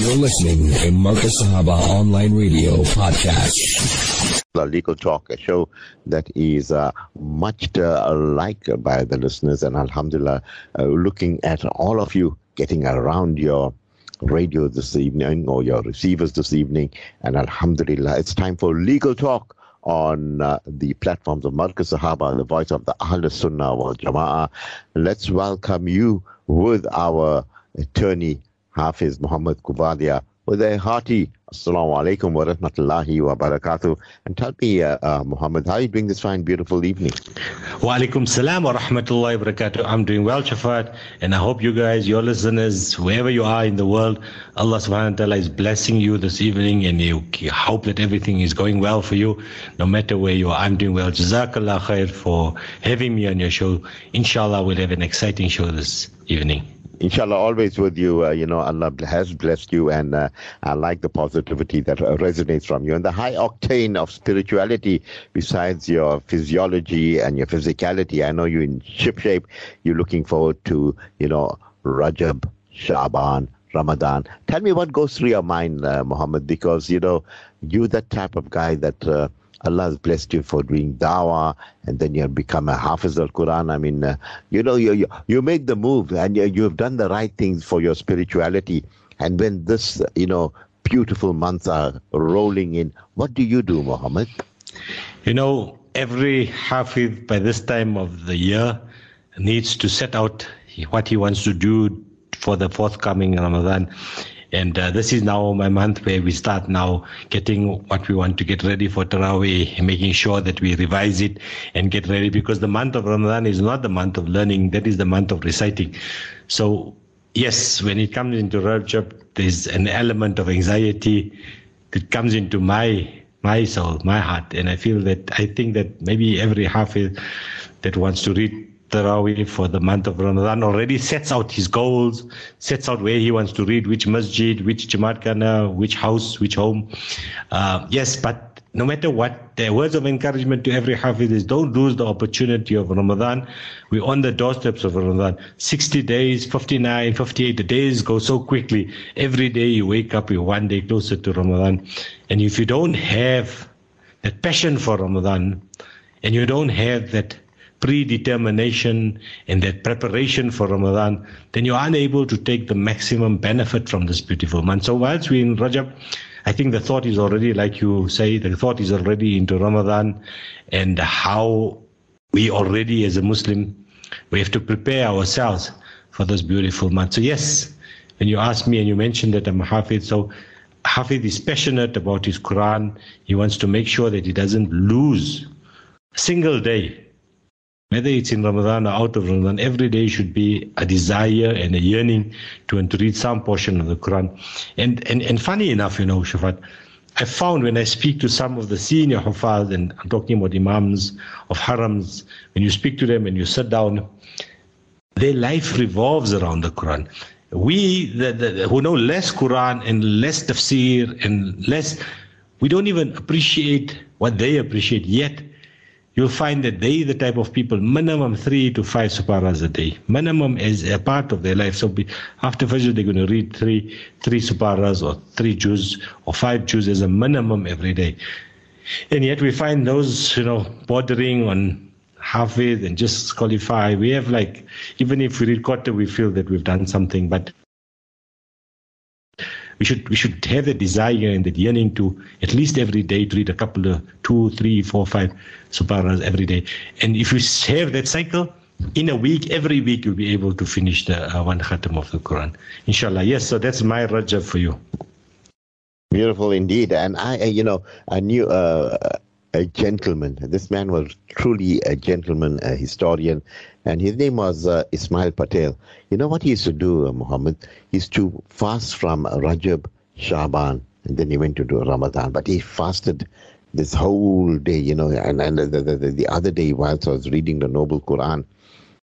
You're listening to Marcus Sahaba Online Radio Podcast. The Legal Talk, a show that is uh, much uh, liked by the listeners, and Alhamdulillah, uh, looking at all of you getting around your radio this evening or your receivers this evening, and Alhamdulillah, it's time for Legal Talk on uh, the platforms of Marcus Sahaba, the voice of the Ahl Sunnah wal Jama'ah. Let's welcome you with our attorney, Hafiz Muhammad Coovadia, with a hearty Assalamu alaikum wa rahmatullahi wa barakatuh. And tell me, uh, uh, Muhammad, how are you doing this fine, beautiful evening? Wa alaikum salam wa rahmatullahi wa barakatuh. I'm doing well, Shafaat, and I hope you guys, your listeners, wherever you are in the world, Allah subhanahu wa ta'ala is blessing you this evening, and you hope that everything is going well for you, no matter where you are. I'm doing well. Jazakallah khair for having me on your show. Inshallah, we'll have an exciting show this evening inshallah always with you uh, you know allah has blessed you and uh, i like the positivity that uh, resonates from you and the high octane of spirituality besides your physiology and your physicality. I know you're in ship shape. You're looking forward to you know rajab shaban ramadan. Tell me what goes through your mind uh, muhammad because you know you're that type of guy that uh, Allah has blessed you for doing dawah, and then you have become a hafiz al Quran. I mean, uh, you know, you, you you make the move, and you, you have done the right things for your spirituality. And when this, you know, beautiful months are rolling in, what do you do, Muhammad? You know, every hafiz by this time of the year needs to set out what he wants to do for the forthcoming Ramadan. And uh, this is now my month where we start now getting what we want to get ready for Taraweeh, making sure that we revise it and get ready because the month of Ramadan is not the month of learning, that is the month of reciting. So, yes, when it comes into Rajab, there's an element of anxiety that comes into my my soul, my heart, and I feel that I think that maybe every hafiz that wants to read Taraweeh for the month of Ramadan already sets out his goals, sets out where he wants to read, which masjid, which Jamaat Khana, which house, which home. Uh, yes, but no matter what, the words of encouragement to every Hafiz is don't lose the opportunity of Ramadan. We're on the doorsteps of Ramadan. 60 days, 59, 58, the days go so quickly. Every day you wake up, you're one day closer to Ramadan. And if you don't have that passion for Ramadan, and you don't have that predetermination and that preparation for Ramadan, then you're unable to take the maximum benefit from this beautiful month. So whilst we're in Rajab, I think the thought is already, like you say, the thought is already into Ramadan and how we already as a Muslim, we have to prepare ourselves for this beautiful month. So yes, when you ask me and you mentioned that I'm Hafid, so Hafid is passionate about his Quran. He wants to make sure that he doesn't lose a single day whether it's in Ramadan or out of Ramadan, every day should be a desire and a yearning to, and to read some portion of the Quran. And, and, and funny enough, you know, Shafaat, I found when I speak to some of the senior Hufaz, and I'm talking about Imams of Harams, when you speak to them and you sit down, their life revolves around the Quran. We the, the, who know less Quran and less tafsir and less, we don't even appreciate what they appreciate yet you'll find that they the type of people minimum three to five suparas a day. Minimum is a part of their life. So be, after Fajr they're going to read three three suparas or three juz or five juz as a minimum every day. And yet we find those, you know, bordering on halfway and just qualify. We have like even if we read quarter we feel that we've done something, but we should we should have the desire and the yearning to at least every day to read a couple of two, three, four, five suparas every day. And if you have that cycle, in a week, every week you'll be able to finish the uh, one khatam of the Quran. Inshallah. Yes, so that's my rajab for you. Beautiful indeed. And I, you know, I knew uh, a gentleman. This man was truly a gentleman, a historian, and his name was uh, Ismail Patel. You know what he used to do, uh, Muhammad? He used to fast from Rajab, Shaban, and then he went to do Ramadan. But he fasted this whole day, you know, and, and the, the, the, the other day whilst I was reading the Noble Quran,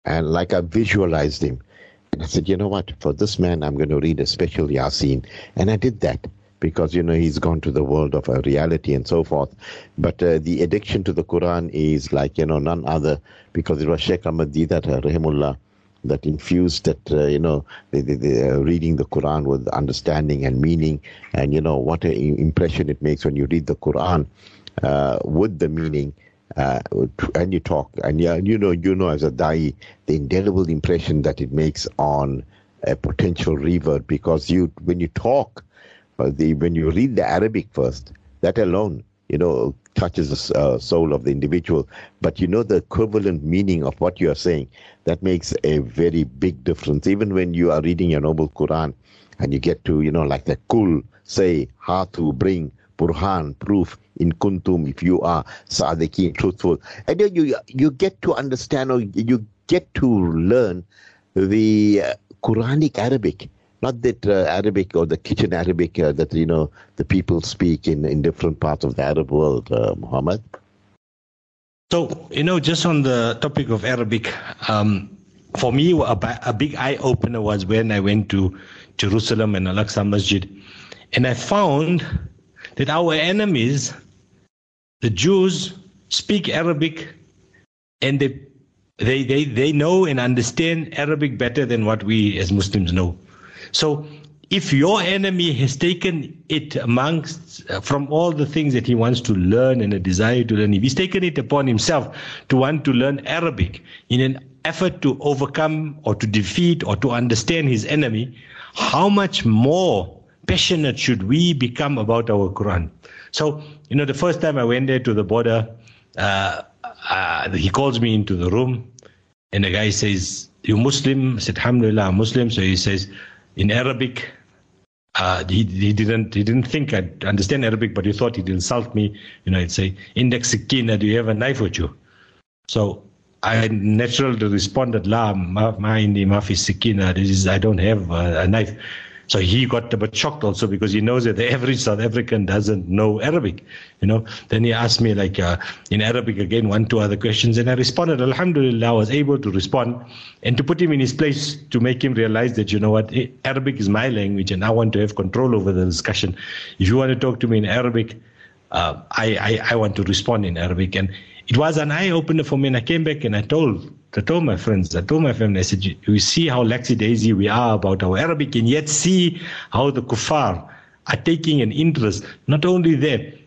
and like I visualized him. And I said, you know what? For this man, I'm going to read a special Yasin. And I did that because you know he's gone to the world of reality and so forth. But uh, the addiction to the Quran is like you know none other because it was Sheikh Ahmad Deedat uh, Rahimullah that infused that uh, you know the, the, the uh, reading the Quran with understanding and meaning, and you know what an impression it makes when you read the Quran uh, with the meaning. Uh, and you talk, and yeah, you know, you know, as a dai, the indelible impression that it makes on a potential revert, because you, when you talk, the when you read the Arabic first, that alone, you know, touches the uh, soul of the individual. But you know the equivalent meaning of what you are saying. That makes a very big difference. Even when you are reading your noble Quran, and you get to, you know, like the kul say, to bring burhan proof in kuntum if you are sadiqin truthful and then you you get to understand or you get to learn the uh, quranic arabic not that uh, Arabic or the kitchen Arabic uh, that you know the people speak in in different parts of the Arab world, uh, Muhammad. So you know, just on the topic of Arabic, um, for me, a, a big eye opener was when I went to Jerusalem and Al-Aqsa Masjid, and I found that our enemies, the Jews, speak Arabic, and they they they they know and understand Arabic better than what we as Muslims know. So if your enemy has taken it amongst uh, from all the things that he wants to learn and a desire to learn, if he's taken it upon himself to want to learn Arabic in an effort to overcome or to defeat or to understand his enemy, how much more passionate should we become about our Quran? So, you know, the first time I went there to the border, uh, uh, he calls me into the room and the guy says, You Muslim? I said, Alhamdulillah, I'm Muslim. So he says, in Arabic. Uh, he, he didn't he didn't think I'd understand Arabic, but he thought he'd insult me. You know, he'd say, "Index sakina, do you have a knife with you?" So I naturally responded, "La, ma, ma indi mafi sakina. This is I don't have a, a knife." So he got a bit shocked also because he knows that the average South African doesn't know Arabic, you know. Then he asked me like uh, in Arabic again, one, two other questions, and I responded. Alhamdulillah, I was able to respond and to put him in his place to make him realize that you know what, eh, Arabic is my language, and I want to have control over the discussion. If you want to talk to me in Arabic, uh, I, I I want to respond in Arabic, and it was an eye opener for me. And I came back and I told I told my friends, I told my family, I said, you see how lackadaisy we are about our Arabic, and yet see how the kuffar are taking an interest. Not only that,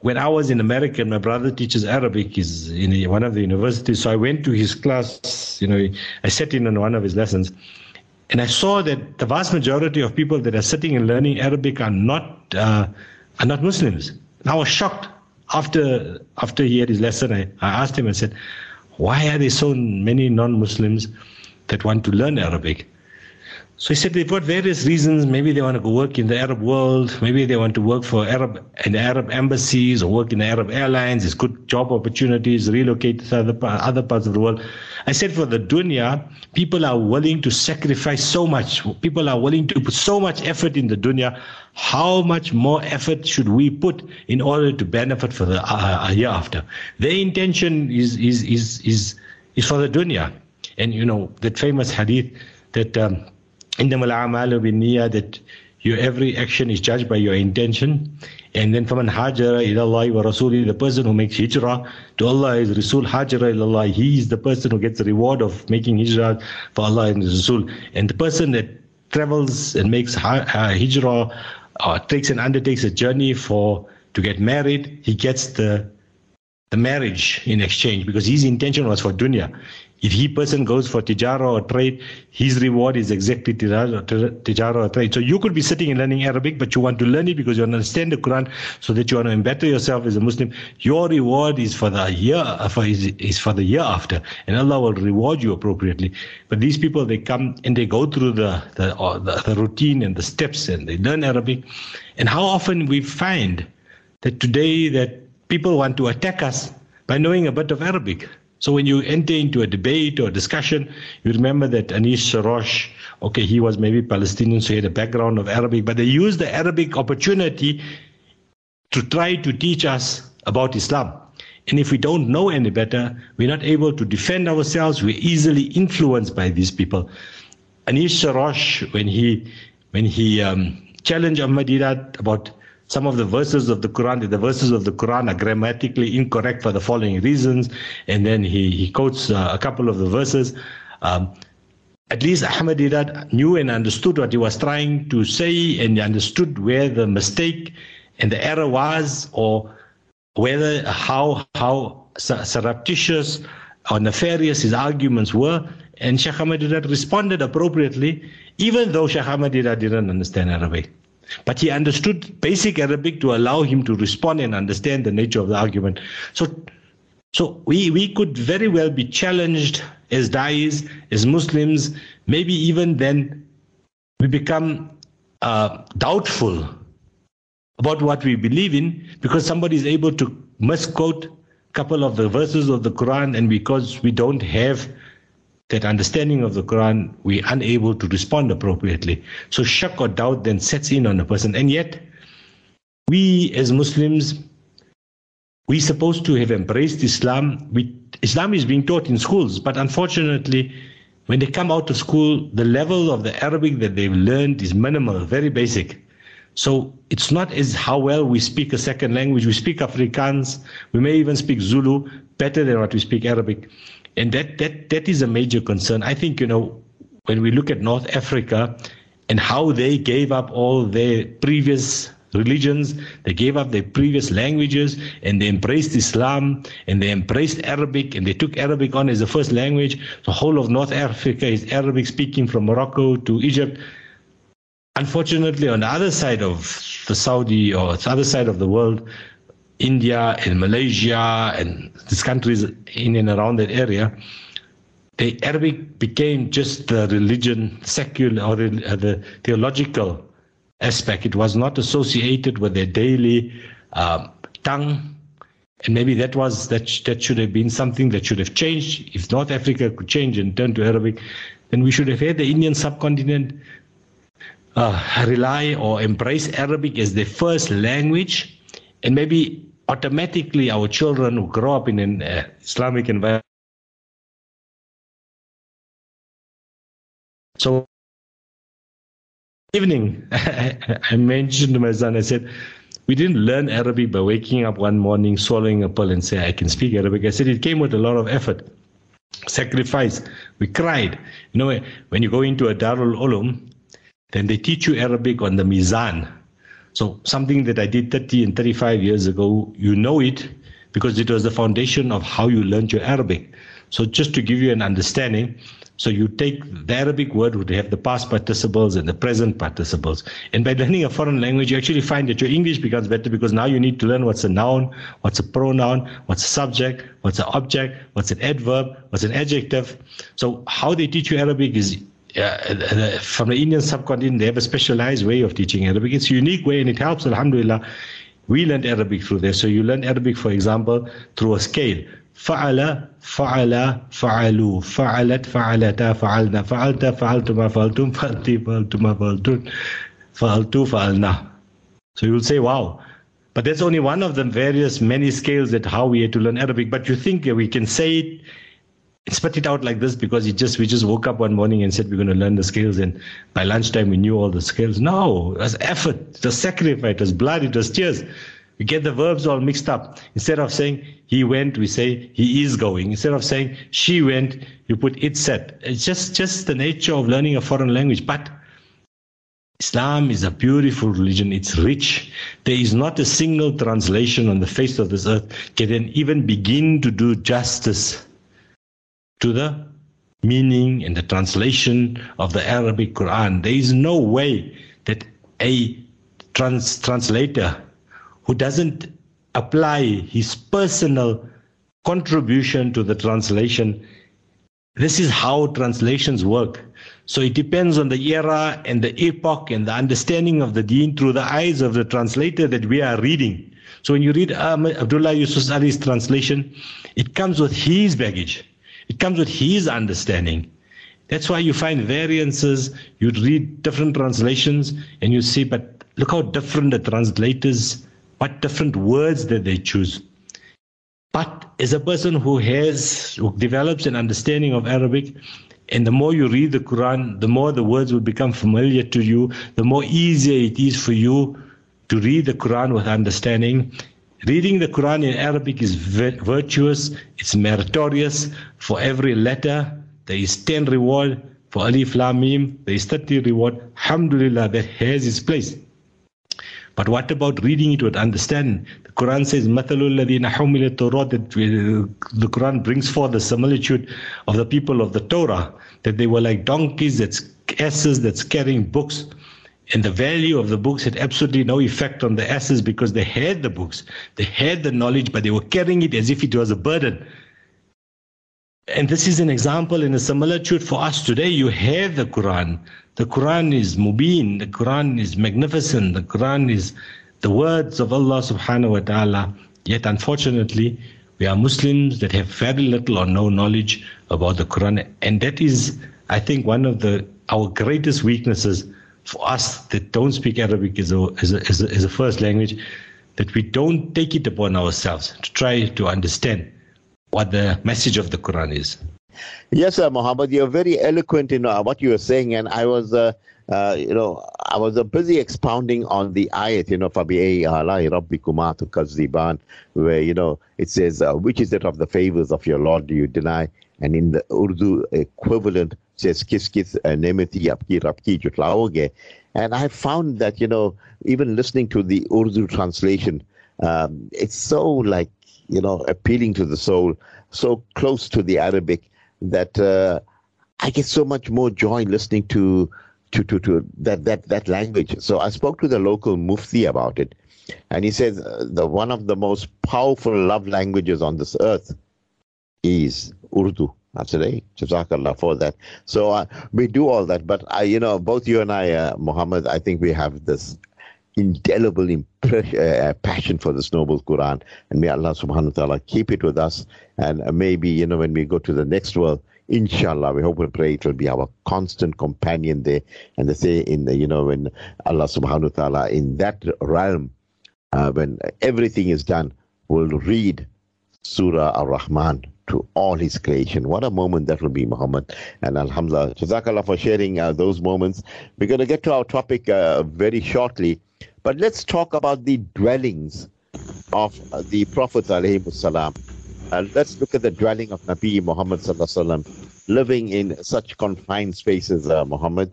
when I was in America, my brother teaches Arabic, is in one of the universities. So I went to his class, you know, I sat in on one of his lessons, and I saw that the vast majority of people that are sitting and learning Arabic are not uh, are not Muslims. And I was shocked after after he had his lesson. I, I asked him, I said, why are there so many non-Muslims that want to learn Arabic? So he said they've got various reasons. Maybe they want to go work in the Arab world. Maybe they want to work for Arab the Arab embassies or work in Arab airlines. There's good job opportunities, relocate to other, other parts of the world. I said for the dunya, people are willing to sacrifice so much. People are willing to put so much effort in the dunya. How much more effort should we put in order to benefit for the uh, year after? Their intention is, is, is, is, is for the dunya. And you know, that famous hadith that, um, إنما الأعمال بالنية that your every action is judged by your intention. And then from an hajara ilallah wa rasuli, the person who makes hijrah to Allah is Rasul hajara ilallah. He is the person who gets the reward of making hijrah for Allah and Rasul. And the person that travels and makes hijrah or takes and undertakes a journey for to get married, he gets the the marriage in exchange because his intention was for dunya. If he person goes for tijara or trade, his reward is exactly tijara or trade. So you could be sitting and learning Arabic, but you want to learn it because you want to understand the Quran, so that you want to better yourself as a Muslim. Your reward is for the year, uh, for is, is for the year after, and Allah will reward you appropriately. But these people, they come and they go through the the, uh, the, the routine and the steps, and they learn Arabic. And how often we find that today that people want to attack us by knowing a bit of Arabic. So when you enter into a debate or a discussion, you remember that Anis Shorrosh, okay, he was maybe Palestinian, so he had a background of Arabic, but they used the Arabic opportunity to try to teach us about Islam. And if we don't know any better, we're not able to defend ourselves. We're easily influenced by these people. Anis Shorrosh, when he when he um, challenged Ahmad Deedat about some of the verses of the Quran, the verses of the Quran are grammatically incorrect for the following reasons. And then he, he quotes uh, a couple of the verses. Um, at least Ahmad Deedat knew and understood what he was trying to say and he understood where the mistake and the error was or whether how how surreptitious or nefarious his arguments were and Sheikh Ahmad Deedat responded appropriately even though Sheikh Ahmad Deedat didn't understand Arabic but he understood basic Arabic to allow him to respond and understand the nature of the argument. So so we, we could very well be challenged as Dais, as Muslims, maybe even then we become uh, doubtful about what we believe in because somebody is able to misquote a couple of the verses of the Quran and because we don't have that understanding of the Quran, we're unable to respond appropriately. So shock or doubt then sets in on a person. And yet, we as Muslims, we're supposed to have embraced Islam. We, Islam is being taught in schools, but unfortunately, when they come out of school, the level of the Arabic that they've learned is minimal, very basic. So it's not as how well we speak a second language. We speak Afrikaans. We may even speak Zulu better than what we speak Arabic. And that, that, that is a major concern. I think, you know, when we look at North Africa and how they gave up all their previous religions. They gave up their previous languages and they embraced Islam and they embraced Arabic and they took Arabic on as the first language. The whole of North Africa is Arabic speaking from Morocco to Egypt. Unfortunately, on the other side of the Saudi or the other side of the world, India and Malaysia and these countries in and around that area, the Arabic became just the religion, secular or the, uh, the theological aspect. It was not associated with their daily uh, tongue. And maybe that was that that should have been something that should have changed. If North Africa could change and turn to Arabic, then we should have had the Indian subcontinent uh, rely or embrace Arabic as their first language, and maybe automatically our children who grow up in an uh, Islamic environment. So evening, I mentioned to my son, I said, we didn't learn Arabic by waking up one morning, swallowing a pill, and say, I can speak Arabic. I said, it came with a lot of effort, sacrifice. We cried. You know, when you go into a Darul Ulum, then they teach you Arabic on the Mizan. So something that I did 30 and 35 years ago, you know it because it was the foundation of how you learned your Arabic. So just to give you an understanding, so you take the Arabic word would have the past participles and the present participles. And by learning a foreign language, you actually find that your English becomes better because now you need to learn what's a noun, what's a pronoun, what's a subject, what's an object, what's an adverb, what's an adjective. So how they teach you Arabic is uh, from the Indian subcontinent, they have a specialized way of teaching Arabic. It's a unique way and it helps, alhamdulillah. We learned Arabic through there. So you learn Arabic, for example, through a scale. فعل فعل فعلوا فعلت فعلتا فعلنا فعلت فعلتما فعلتم فعلتي فعلتما فعلتون فعلتو فعلنا so you will say wow but that's only one of the various many scales that how we had to learn Arabic but you think we can say it spit it out like this because just we just woke up one morning and said we're going to learn the scales and by lunchtime we knew all the scales no it was effort it was sacrifice it was blood it was tears we get the verbs all mixed up. Instead of saying he went, we say he is going. Instead of saying she went, you put it said. It's just, just the nature of learning a foreign language. But Islam is a beautiful religion. It's rich. There is not a single translation on the face of this earth can even begin to do justice to the meaning and the translation of the Arabic Quran. There is no way that a trans- translator who doesn't apply his personal contribution to the translation. This is how translations work. So it depends on the era and the epoch and the understanding of the deen through the eyes of the translator that we are reading. So when you read Abdullah Yusuf Ali's translation, it comes with his baggage. It comes with his understanding. That's why you find variances. You read different translations and you see, but look how different the translators what different words did they choose? But as a person who has, who develops an understanding of Arabic, and the more you read the Quran, the more the words will become familiar to you, the more easier it is for you to read the Quran with understanding. Reading the Quran in Arabic is virtuous, it's meritorious. For every letter, there is 10 reward. for Alif Lam Mim, there is 30 reward. Alhamdulillah, that has its place. But what about reading it with understanding? The Quran says, مَثَلُ الَّذِينَ حُمِلَ التَّوْرَاتِ that the Quran brings forth the similitude of the people of the Torah, that they were like donkeys, that's asses that's carrying books. And the value of the books had absolutely no effect on the asses because they had the books, they had the knowledge, but they were carrying it as if it was a burden. And this is an example in a similitude for us today. You have the Quran. The Quran is mubin. The Quran is magnificent. The Quran is the words of Allah subhanahu wa ta'ala. Yet unfortunately, we are Muslims that have very little or no knowledge about the Quran. And that is, I think, one of the our greatest weaknesses for us that don't speak Arabic as a, as a, as a, as a first language, that we don't take it upon ourselves to try to understand what the message of the Quran is. Yes, sir, Muhammad, you're very eloquent in uh, what you were saying, and I was, uh, uh, you know, I was uh, busy expounding on the ayat, you know, فَبِأَيِّ آلَاءِ رَبِّكُمَا تُكَذِّبَانِ where, you know, it says, uh, which is it of the favors of your Lord do you deny? And in the Urdu equivalent says, kis kis uh, nemati apki rapki jutlaoge. And I found that, you know, even listening to the Urdu translation, um, it's so like you know, appealing to the soul, so close to the Arabic that uh, I get so much more joy listening to to to, to that, that that language. So I spoke to the local mufti about it, and he says uh, the one of the most powerful love languages on this earth is Urdu. Said, Jazakallah for that. So uh, we do all that, but I, you know, both you and I, uh, Muhammad, I think we have this indelible uh, passion for this noble Quran. And may Allah subhanahu wa ta'ala keep it with us. And uh, maybe, you know, when we go to the next world, inshallah, we hope and pray it will be our constant companion there. And they say in the, you know, when Allah subhanahu wa ta'ala in that realm, uh, when everything is done, will read Surah Ar-Rahman to all his creation. What a moment that will be, Muhammad. And Alhamdulillah, Jazakallah for sharing uh, those moments. We're going to get to our topic uh, very shortly. But let's talk about the dwellings of the Prophet salam. Uh, let's look at the dwelling of Nabi Muhammad sallam, living in such confined spaces, uh, Muhammad.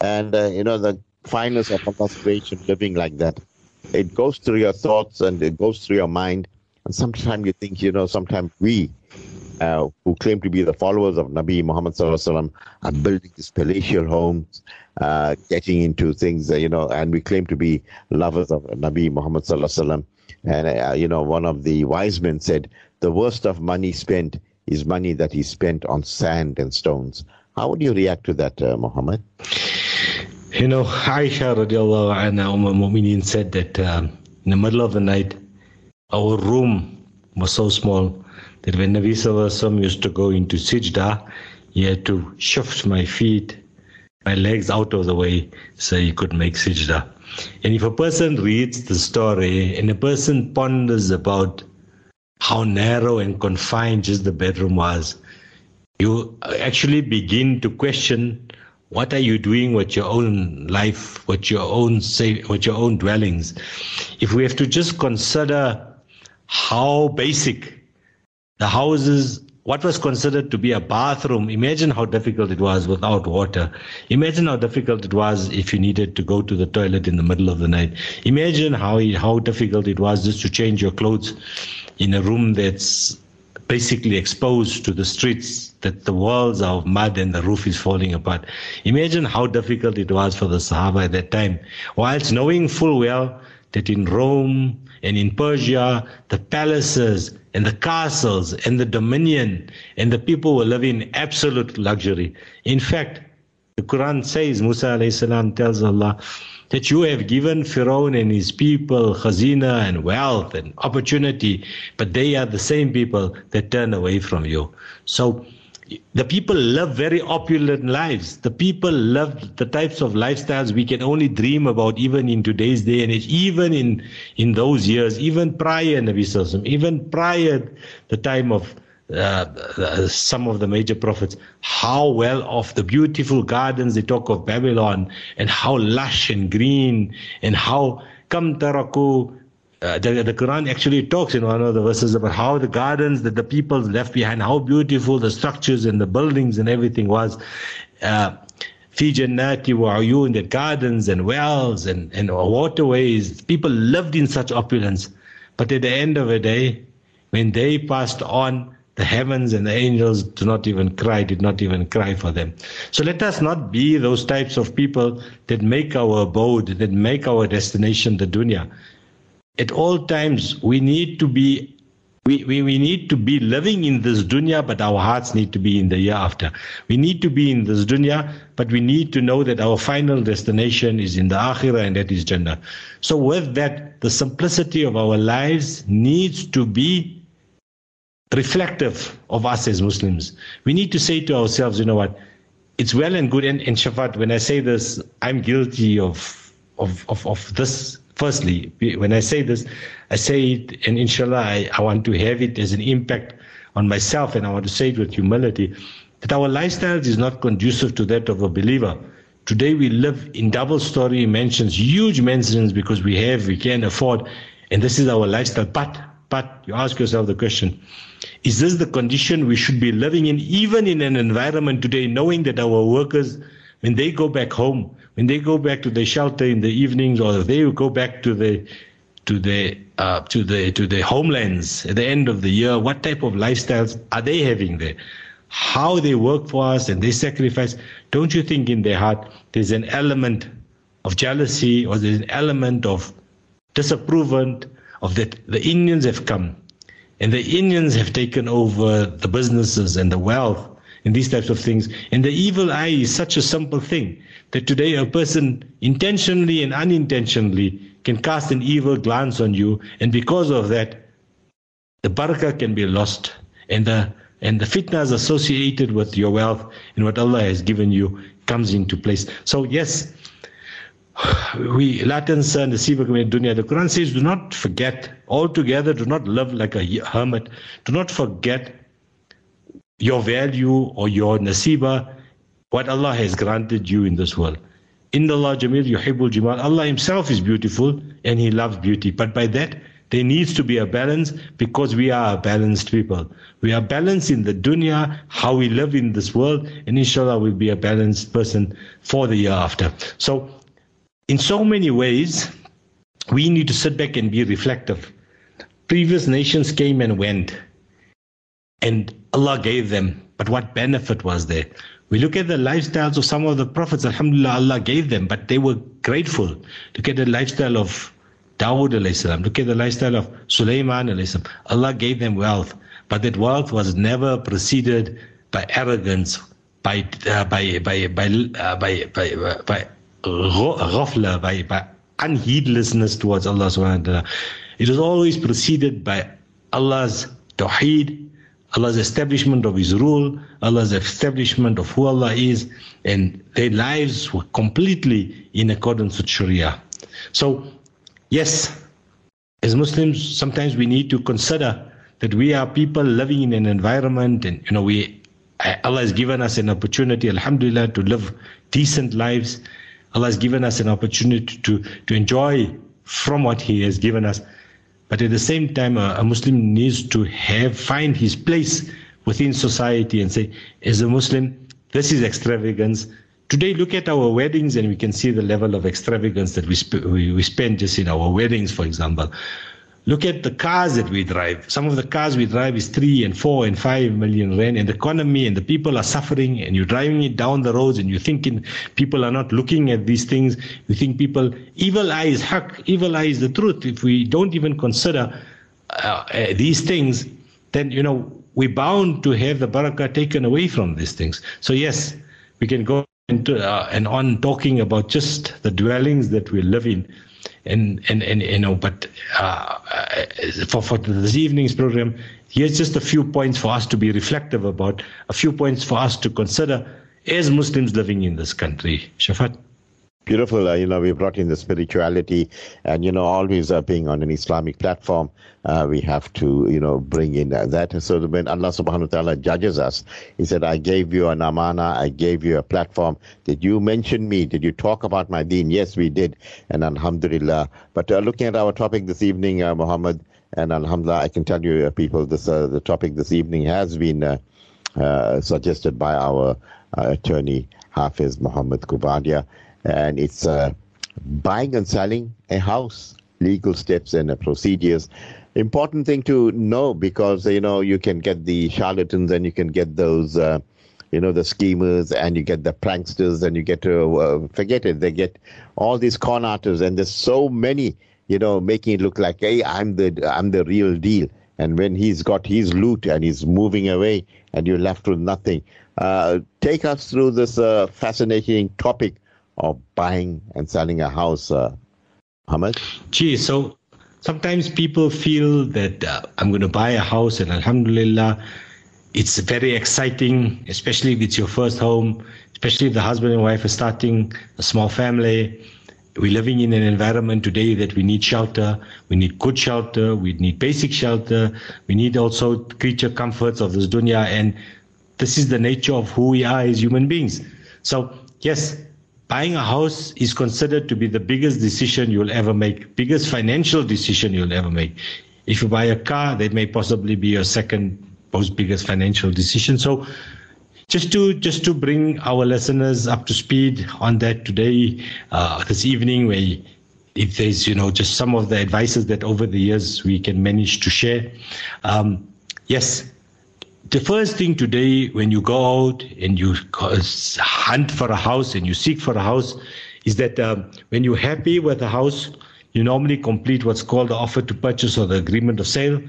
And, uh, you know, the fineness of Allah's creation, living like that. It goes through your thoughts and it goes through your mind. And sometimes you think, you know, sometimes we uh, who claim to be the followers of Nabi Muhammad sallam, are building these palatial homes, uh, getting into things, uh, you know, and we claim to be lovers of Nabi Muhammad sallam. And, uh, you know, one of the wise men said, the worst of money spent is money that is spent on sand and stones. How would you react to that, uh, Muhammad? You know, Aisha radiallahu anha, Umm Mu'mineen said that um, in the middle of the night, our room was so small that when Nabi Sallallahu used to go into sijda, he had to shift my feet, my legs out of the way so he could make sijda. And if a person reads the story and a person ponders about how narrow and confined just the bedroom was, you actually begin to question what are you doing with your own life, with your own say, with your own dwellings. If we have to just consider how basic the houses, what was considered to be a bathroom, imagine how difficult it was without water. Imagine how difficult it was if you needed to go to the toilet in the middle of the night. Imagine how, how difficult it was just to change your clothes in a room that's basically exposed to the streets, that the walls are of mud and the roof is falling apart. Imagine how difficult it was for the Sahaba at that time, whilst knowing full well that in Rome and in Persia, the palaces and the castles and the dominion and the people were living in absolute luxury. In fact, the Quran says, Musa salam tells Allah that you have given Pharaoh and his people khazina and wealth and opportunity, but they are the same people that turn away from you. So the people live very opulent lives. The people live the types of lifestyles we can only dream about even in today's day and age, even in, in those years, even prior Nabi Sallallahu even prior the time of uh, some of the major prophets, how well off the beautiful gardens they talk of Babylon and how lush and green and how kam taraku uh, the, the Quran actually talks in one of the verses about how the gardens that the people left behind, how beautiful the structures and the buildings and everything was. uh, fi jannati wa uyun, that gardens and wells and, and waterways. People lived in such opulence. But at the end of the day, when they passed on, the heavens and the angels do not even cry, did not even cry for them. So let us not be those types of people that make our abode, that make our destination the dunya. At all times, we need to be we, we, we need to be living in this dunya, but our hearts need to be in the year after. We need to be in this dunya, but we need to know that our final destination is in the akhirah and that is Jannah. So with that, the simplicity of our lives needs to be reflective of us as Muslims. We need to say to ourselves, you know what, it's well and good. And, and Shafaat, when I say this, I'm guilty of, of, of, of this. Firstly, when I say this, I say it, and inshallah, I, I want to have it as an impact on myself, and I want to say it with humility that our lifestyle is not conducive to that of a believer. Today we live in double story mansions, huge mansions because we have, we can afford, and this is our lifestyle. But, but you ask yourself the question, is this the condition we should be living in, even in an environment today, knowing that our workers, when they go back home, when they go back to their shelter in the evenings, or they go back to the to the uh, to the to the homelands at the end of the year, what type of lifestyles are they having there? How they work for us and they sacrifice. Don't you think in their heart there's an element of jealousy or there's an element of disapproval of that the Indians have come and the Indians have taken over the businesses and the wealth and these types of things. And the evil eye is such a simple thing that today a person intentionally and unintentionally can cast an evil glance on you. And because of that, the barakah can be lost. And the and the fitnas associated with your wealth and what Allah has given you comes into place. So yes, we Latins and the dunya. The Quran says, do not forget altogether, do not live like a hermit, do not forget your value or your nasiba, what Allah has granted you in this world. In Allah Jamil Yuhibbul Jamal. Allah Himself is beautiful and He loves beauty. But by that, there needs to be a balance because we are a balanced people. We are balanced in the dunya, how we live in this world, and inshallah we'll be a balanced person for the year after. So in so many ways, we need to sit back and be reflective. Previous nations came and went, and Allah gave them, but what benefit was there? We look at the lifestyles of some of the prophets, Alhamdulillah, Allah gave them, but they were grateful. Look at the lifestyle of Dawood, salam. look at the lifestyle of Sulaiman. Salam. Allah gave them wealth, but that wealth was never preceded by arrogance, by, uh, by, by, by, uh, by, by, by, by ghafla, by, by unheedlessness towards Allah subhanahu wa ta'ala. It was always preceded by Allah's tawheed, Allah's establishment of His rule, Allah's establishment of who Allah is, and their lives were completely in accordance with Sharia. So, yes, as Muslims, sometimes we need to consider that we are people living in an environment, and you know, we Allah has given us an opportunity, Alhamdulillah, to live decent lives. Allah has given us an opportunity to, to enjoy from what He has given us. But at the same time, a, a Muslim needs to have find his place within society and say, as a Muslim, this is extravagance. Today, look at our weddings and we can see the level of extravagance that we, sp- we, we spend just in our weddings, for example. Look at the cars that we drive. Some of the cars we drive is three and four and five million rand, and the economy and the people are suffering. And you're driving it down the roads, and you're thinking people are not looking at these things. You think people evil eye is haq, evil eye is the truth. If we don't even consider uh, uh, these things, then you know we're bound to have the barakah taken away from these things. So yes, we can go into uh, and on talking about just the dwellings that we live in. And and and you know but uh, for for this evening's program here's just a few points for us to be reflective about a few points for us to consider as muslims living in this country. Shafaat Beautiful. Uh, you know, we brought in the spirituality, and you know, always uh, being on an Islamic platform, uh, we have to, you know, bring in that. So when Allah Subhanahu wa Taala judges us, He said, "I gave you an amana, I gave you a platform. Did you mention me? Did you talk about my deen? Yes, we did, and Alhamdulillah. But uh, looking at our topic this evening, uh, Muhammad, and Alhamdulillah, I can tell you, uh, people, this the topic this evening has been uh, suggested by our uh, attorney Hafiz Muhammad Coovadia, and it's uh, buying and selling a house, legal steps and procedures. Important thing to know because you know you can get the charlatans and you can get those uh, you know the schemers and you get the pranksters and you get to uh, forget it. They get all these con artists and there's so many you know making it look like hey i'm the i'm the real deal. And when he's got his loot and he's moving away and you're left with nothing. Uh, take us through this uh, fascinating topic of buying and selling a house uh, Muhammad. Gee, so sometimes people feel that uh, I'm going to buy a house and Alhamdulillah, it's very exciting, especially if it's your first home, especially if the husband and wife are starting a small family. We're living in an environment today that we need shelter. We need good shelter. We need basic shelter. We need also creature comforts of this dunya. And this is the nature of who we are as human beings. So, yes, buying a house is considered to be the biggest decision you'll ever make, biggest financial decision you'll ever make. If you buy a car, that may possibly be your second most biggest financial decision. So just to just to bring our listeners up to speed on that today, uh, this evening, where if there's you know just some of the advices that over the years we can manage to share. Um, yes, the first thing today when you go out and you hunt for a house and you seek for a house is that um, when you're happy with a house, you normally complete what's called the offer to purchase or the agreement of sale.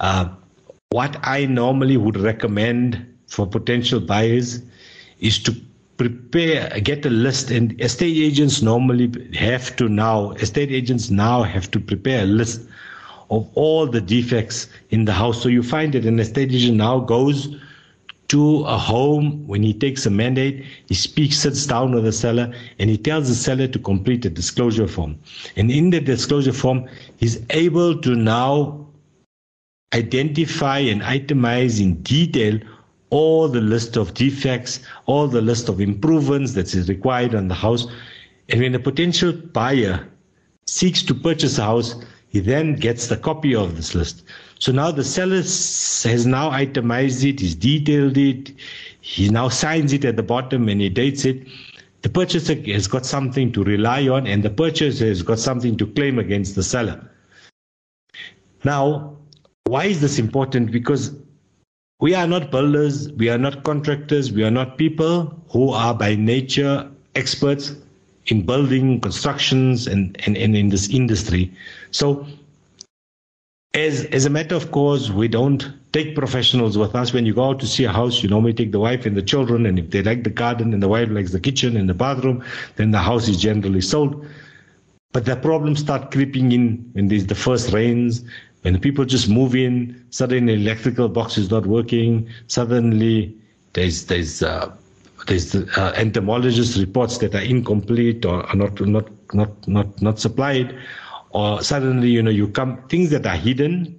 Uh, what I normally would recommend for potential buyers is to prepare, get a list, and estate agents normally have to now, estate agents now have to prepare a list of all the defects in the house. So you find that an estate agent now goes to a home when he takes a mandate, he speaks, sits down with the seller, and he tells the seller to complete a disclosure form. And in the disclosure form, he's able to now identify and itemize in detail all the list of defects, all the list of improvements that is required on the house. And when a potential buyer seeks to purchase a house, he then gets the copy of this list. So now the seller has now itemized it, he's detailed it, he now signs it at the bottom and he dates it. The purchaser has got something to rely on, and the purchaser has got something to claim against the seller. Now, why is this important? Because we are not builders, we are not contractors, we are not people who are by nature experts in building, constructions, and, and, and in this industry. So, as, as a matter of course, we don't take professionals with us. When you go out to see a house, you normally take the wife and the children, and if they like the garden and the wife likes the kitchen and the bathroom, then the house is generally sold. But the problems start creeping in when there's the first rains, when people just move in, suddenly electrical box is not working. Suddenly there's there's uh, there's uh, entomologist reports that are incomplete or are not not not not not supplied, or suddenly you know you come things that are hidden,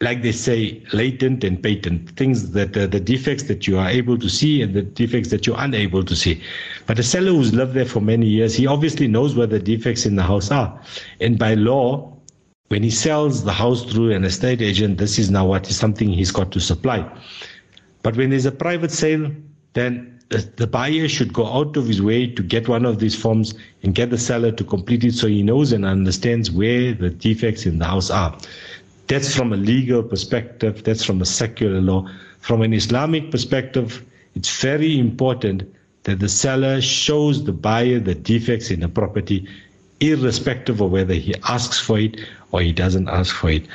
like they say, latent and patent things that uh, the defects that you are able to see and the defects that you're unable to see. But a seller who's lived there for many years, he obviously knows where the defects in the house are, and by law when he sells the house through an estate agent, this is now what is something he's got to supply. But when there's a private sale, then the, buyer should go out of his way to get one of these forms and get the seller to complete it so he knows and understands where the defects in the house are. That's from a legal perspective, that's from a secular law. From an Islamic perspective, it's very important that the seller shows the buyer the defects in the property irrespective of whether he asks for it or he doesn't ask for it.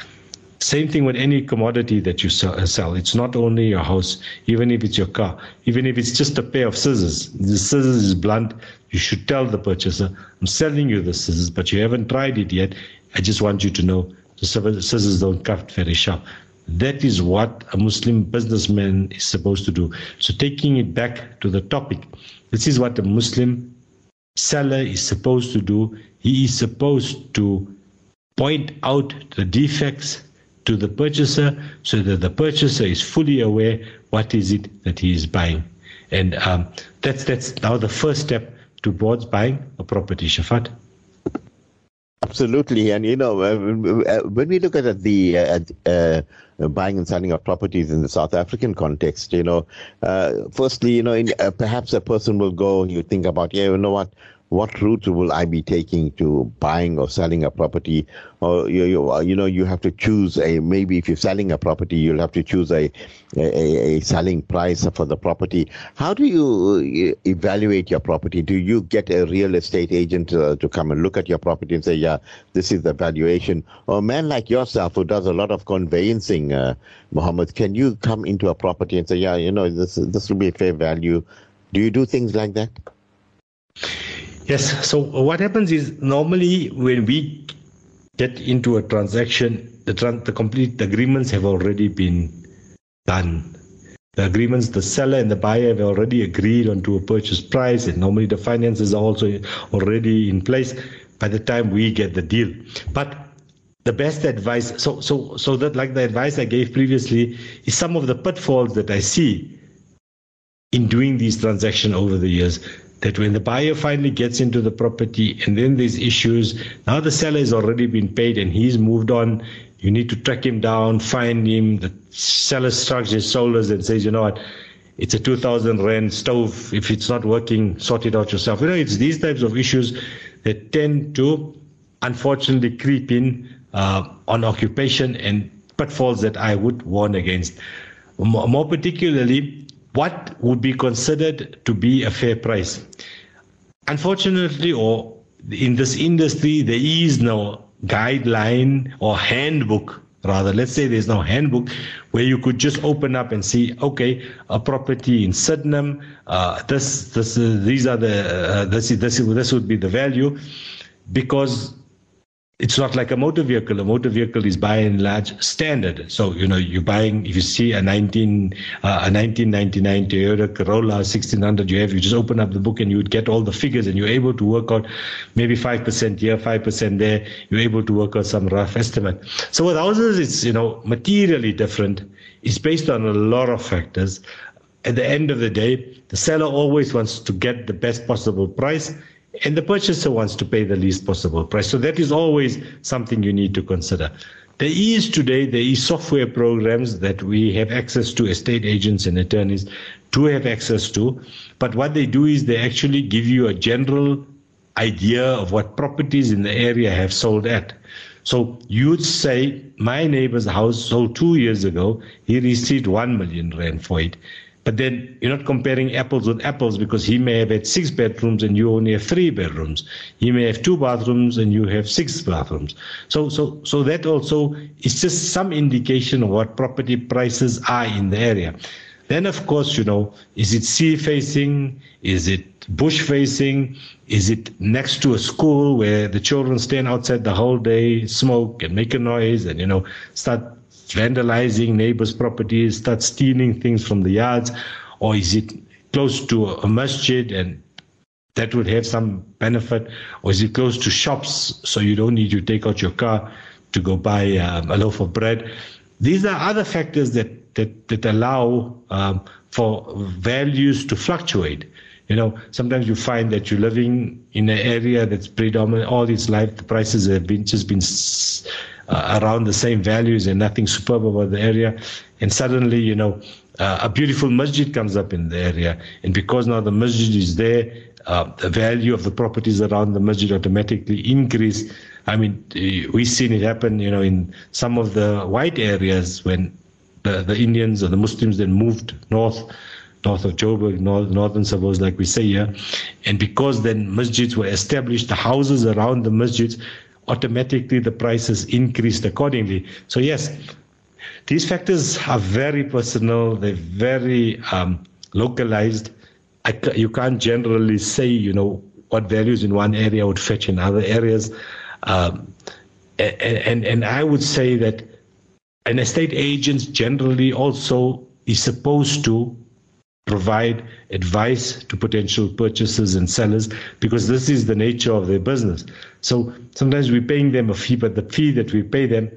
Same thing with any commodity that you uh, sell. It's not only your house, even if it's your car, even if it's just a pair of scissors. The scissors is blunt. You should tell the purchaser, I'm selling you the scissors, but you haven't tried it yet. I just want you to know the scissors don't cut very sharp. That is what a Muslim businessman is supposed to do. So, taking it back to the topic, this is what a Muslim seller is supposed to do. He is supposed to point out the defects to the purchaser so that the purchaser is fully aware what is it that he is buying. And um, that's that's now the first step towards buying a property, Shafaat. Absolutely, and you know when we look at the uh, uh, buying and selling of properties in the South African context, you know, uh, firstly, you know, in, uh, perhaps a person will go. You think about, yeah, you know what, what route will I be taking to buying or selling a property? Or you, you, uh, you know, you have to choose a maybe if you're selling a property, you'll have to choose a, a, a selling price for the property. How do you uh, evaluate your property? Do you get a real estate agent uh, to come and look at your property and say, yeah, this is the valuation? Or a man like yourself who does a lot of conveyancing, uh, Mohammed, can you come into a property and say, yeah, you know, this this will be a fair value? Do you do things like that? Yes. So what happens is normally when we get into a transaction, the tran- the complete agreements have already been done. The agreements, the seller and the buyer have already agreed onto a purchase price, and normally the finances are also already in place by the time we get the deal. But the best advice, so so so that like the advice I gave previously, is some of the pitfalls that I see in doing these transactions over the years that when the buyer finally gets into the property and then there's issues, now the seller has already been paid and he's moved on. You need to track him down, find him. The seller shrugs his shoulders and says, you know what, it's a 2000 rand stove. If it's not working, sort it out yourself. You know, it's these types of issues that tend to unfortunately creep in uh, on occupation and pitfalls that I would warn against. More particularly, what would be considered to be a fair price. Unfortunately, or in this industry, there is no guideline or handbook. Rather, let's say there's no handbook where you could just open up and see, okay, a property in Sydenham, uh, this, this, uh, these are the, uh, this, this, this would be the value, because it's not like a motor vehicle. A motor vehicle is by and large standard. So you know you're buying. If you see a 19 uh, a 1999 Toyota Corolla 1600, you have you just open up the book and you would get all the figures and you're able to work out maybe five percent here, five percent there. You're able to work out some rough estimate. So with houses, it's you know materially different. It's based on a lot of factors. At the end of the day, the seller always wants to get the best possible price and the purchaser wants to pay the least possible price. So that is always something you need to consider. There is today, there is software programs that we have access to, estate agents and attorneys to have access to. But what they do is they actually give you a general idea of what properties in the area have sold at. So you'd say, my neighbor's house sold two years ago. He received one million rand for it. But then you're not comparing apples with apples because he may have had six bedrooms and you only have three bedrooms. He may have two bathrooms and you have six bathrooms. So, so, so that also is just some indication of what property prices are in the area. Then, of course, you know, is it sea facing? Is it bush facing? Is it next to a school where the children stand outside the whole day, smoke and make a noise and, you know, start vandalizing neighbors' properties, start stealing things from the yards, or is it close to a masjid and that would have some benefit, or is it close to shops so you don't need to take out your car to go buy um, a loaf of bread? These are other factors that that, that allow um, for values to fluctuate. You know, sometimes you find that you're living in an area that's predominant all its life. The prices have been just been uh, around the same values and nothing superb about the area. And suddenly, you know, uh, a beautiful masjid comes up in the area. And because now the masjid is there, uh, the value of the properties around the masjid automatically increase. I mean, we've seen it happen, you know, in some of the white areas when the, the Indians or the Muslims then moved north, north of Joburg, north, northern suburbs, like we say here. And because then masjids were established, the houses around the masjids automatically the prices increased accordingly. So yes, these factors are very personal. They're very um, localized. I, you can't generally say, you know, what values in one area would fetch in other areas. Um, and, and, and I would say that an estate agent generally also is supposed to provide advice to potential purchasers and sellers because this is the nature of their business. So sometimes we're paying them a fee, but the fee that we pay them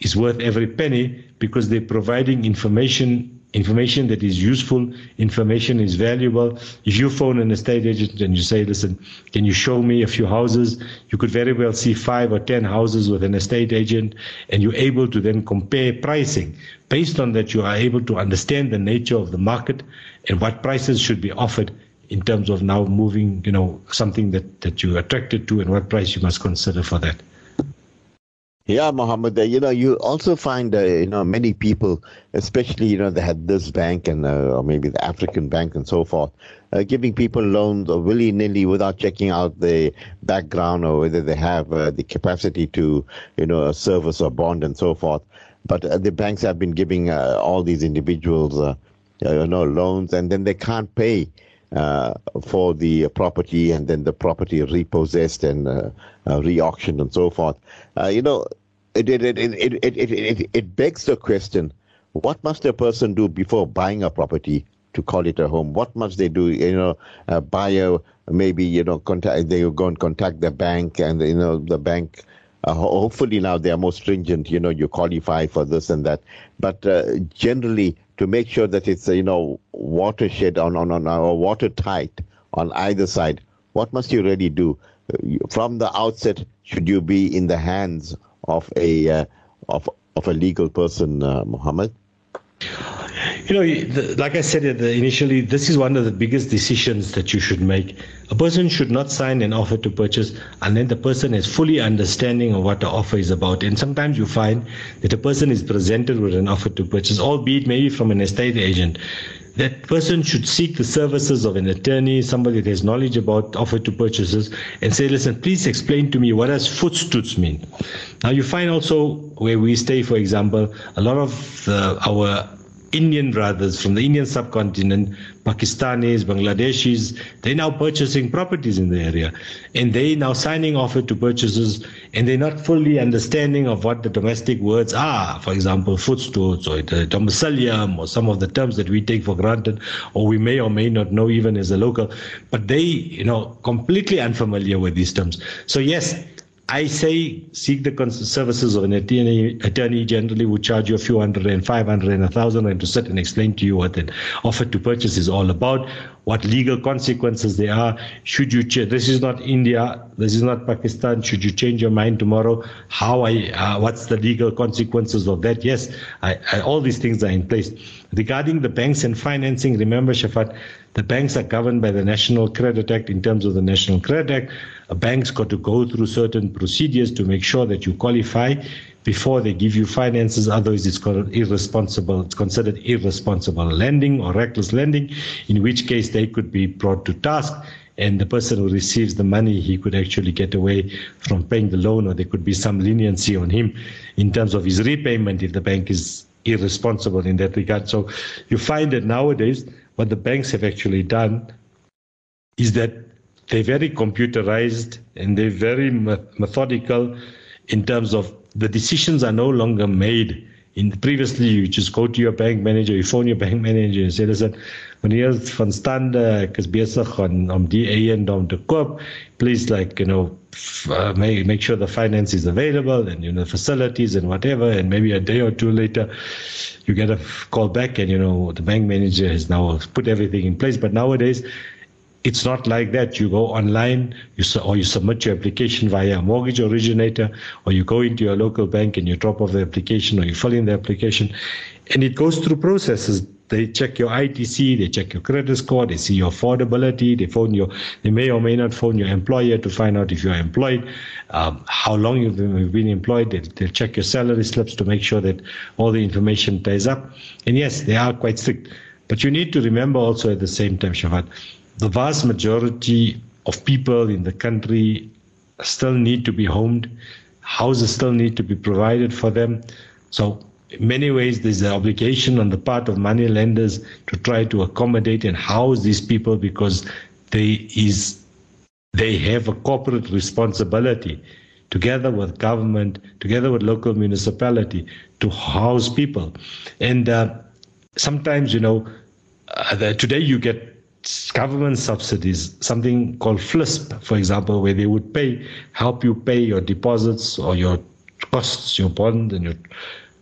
is worth every penny because they're providing information information that is useful, information is valuable. If you phone an estate agent and you say, listen, can you show me a few houses? You could very well see five or ten houses with an estate agent, and you're able to then compare pricing. Based on that, you are able to understand the nature of the market and what prices should be offered in terms of now moving, you know, something that, that you're attracted to and what price you must consider for that. Yeah, Mohammed. Uh, you know, you also find, uh, you know, many people, especially, you know, they had this bank and uh, or maybe the African bank and so forth, uh, giving people loans willy nilly without checking out the background or whether they have uh, the capacity to, you know, service or bond and so forth. But uh, the banks have been giving all these individuals, you know, loans, and then they can't pay. Uh, for the property and then the property repossessed and uh, uh, re-auctioned and so forth. you know, it it, it, it, it, it, it, it begs the question, what must a person do before buying a property to call it a home? What must they do? You know, a buyer maybe you know contact they go and contact the bank, and you know the bank. Uh, hopefully now they are more stringent. You know, you qualify for this and that. But uh, generally, to make sure that it's you know watershed on on on or watertight on either side. What must you really do from the outset? Should you be in the hands of a uh, of of a legal person, uh, Muhammad? You know, like I said initially, this is one of the biggest decisions that you should make. A person should not sign an offer to purchase unless the person is fully understanding of what the offer is about. And sometimes you find that a person is presented with an offer to purchase, albeit maybe from an estate agent. That person should seek the services of an attorney, somebody that has knowledge about offer to purchases, and say, listen, please explain to me what does voetstoots mean. Now you find also where we stay, for example, a lot of the, our Indian brothers from the Indian subcontinent, Pakistanis, Bangladeshis, they're now purchasing properties in the area. And they now signing offer to purchases and they're not fully understanding of what the domestic words are. For example, voetstoots or the domicilium or some of the terms that we take for granted or we may or may not know even as a local. But they, you know, completely unfamiliar with these terms. So yes, I say seek the services of an attorney, attorney generally would charge you a few hundred and five hundred and a thousand and to sit and explain to you what an offer to purchase is all about, what legal consequences there are. Should you change? This is not India. This is not Pakistan. Should you change your mind tomorrow? How I? Uh, what's the legal consequences of that? Yes, I, I, all these things are in place. Regarding the banks and financing, remember, Shafaat, the banks are governed by the National Credit Act in terms of the National Credit Act. A bank's got to go through certain procedures to make sure that you qualify before they give you finances. Otherwise, it's called irresponsible. It's considered irresponsible lending or reckless lending, in which case they could be brought to task. And the person who receives the money, he could actually get away from paying the loan, or there could be some leniency on him in terms of his repayment if the bank is irresponsible in that regard. So you find that nowadays what the banks have actually done is that they're very computerized and they're very methodical in terms of the decisions are no longer made. In previously, you just go to your bank manager, you phone your bank manager and say, listen, meneer van Stande, ek is besig om om die eiendom te koop. Please like, you know, uh, make, make sure the finance is available and you know facilities and whatever and maybe a day or two later you get a call back and you know the bank manager has now put everything in place but nowadays it's not like that. You go online, you su- or you submit your application via a mortgage originator, or you go into your local bank and you drop off the application, or you fill in the application, and it goes through processes. They check your ITC, they check your credit score, they see your affordability, they phone your, they may or may not phone your employer to find out if you're employed, um, how long you've been, employed. They, they'll check your salary slips to make sure that all the information ties up. And yes, they are quite strict. But you need to remember also at the same time, Shafaat, the vast majority of people in the country still need to be homed. Houses still need to be provided for them. So, in many ways, there's an obligation on the part of money lenders to try to accommodate and house these people because they is they have a corporate responsibility together with government, together with local municipality to house people. And uh, sometimes, you know, uh, today you get government subsidies, something called FLISP, for example, where they would pay, help you pay your deposits or your costs, your bond and your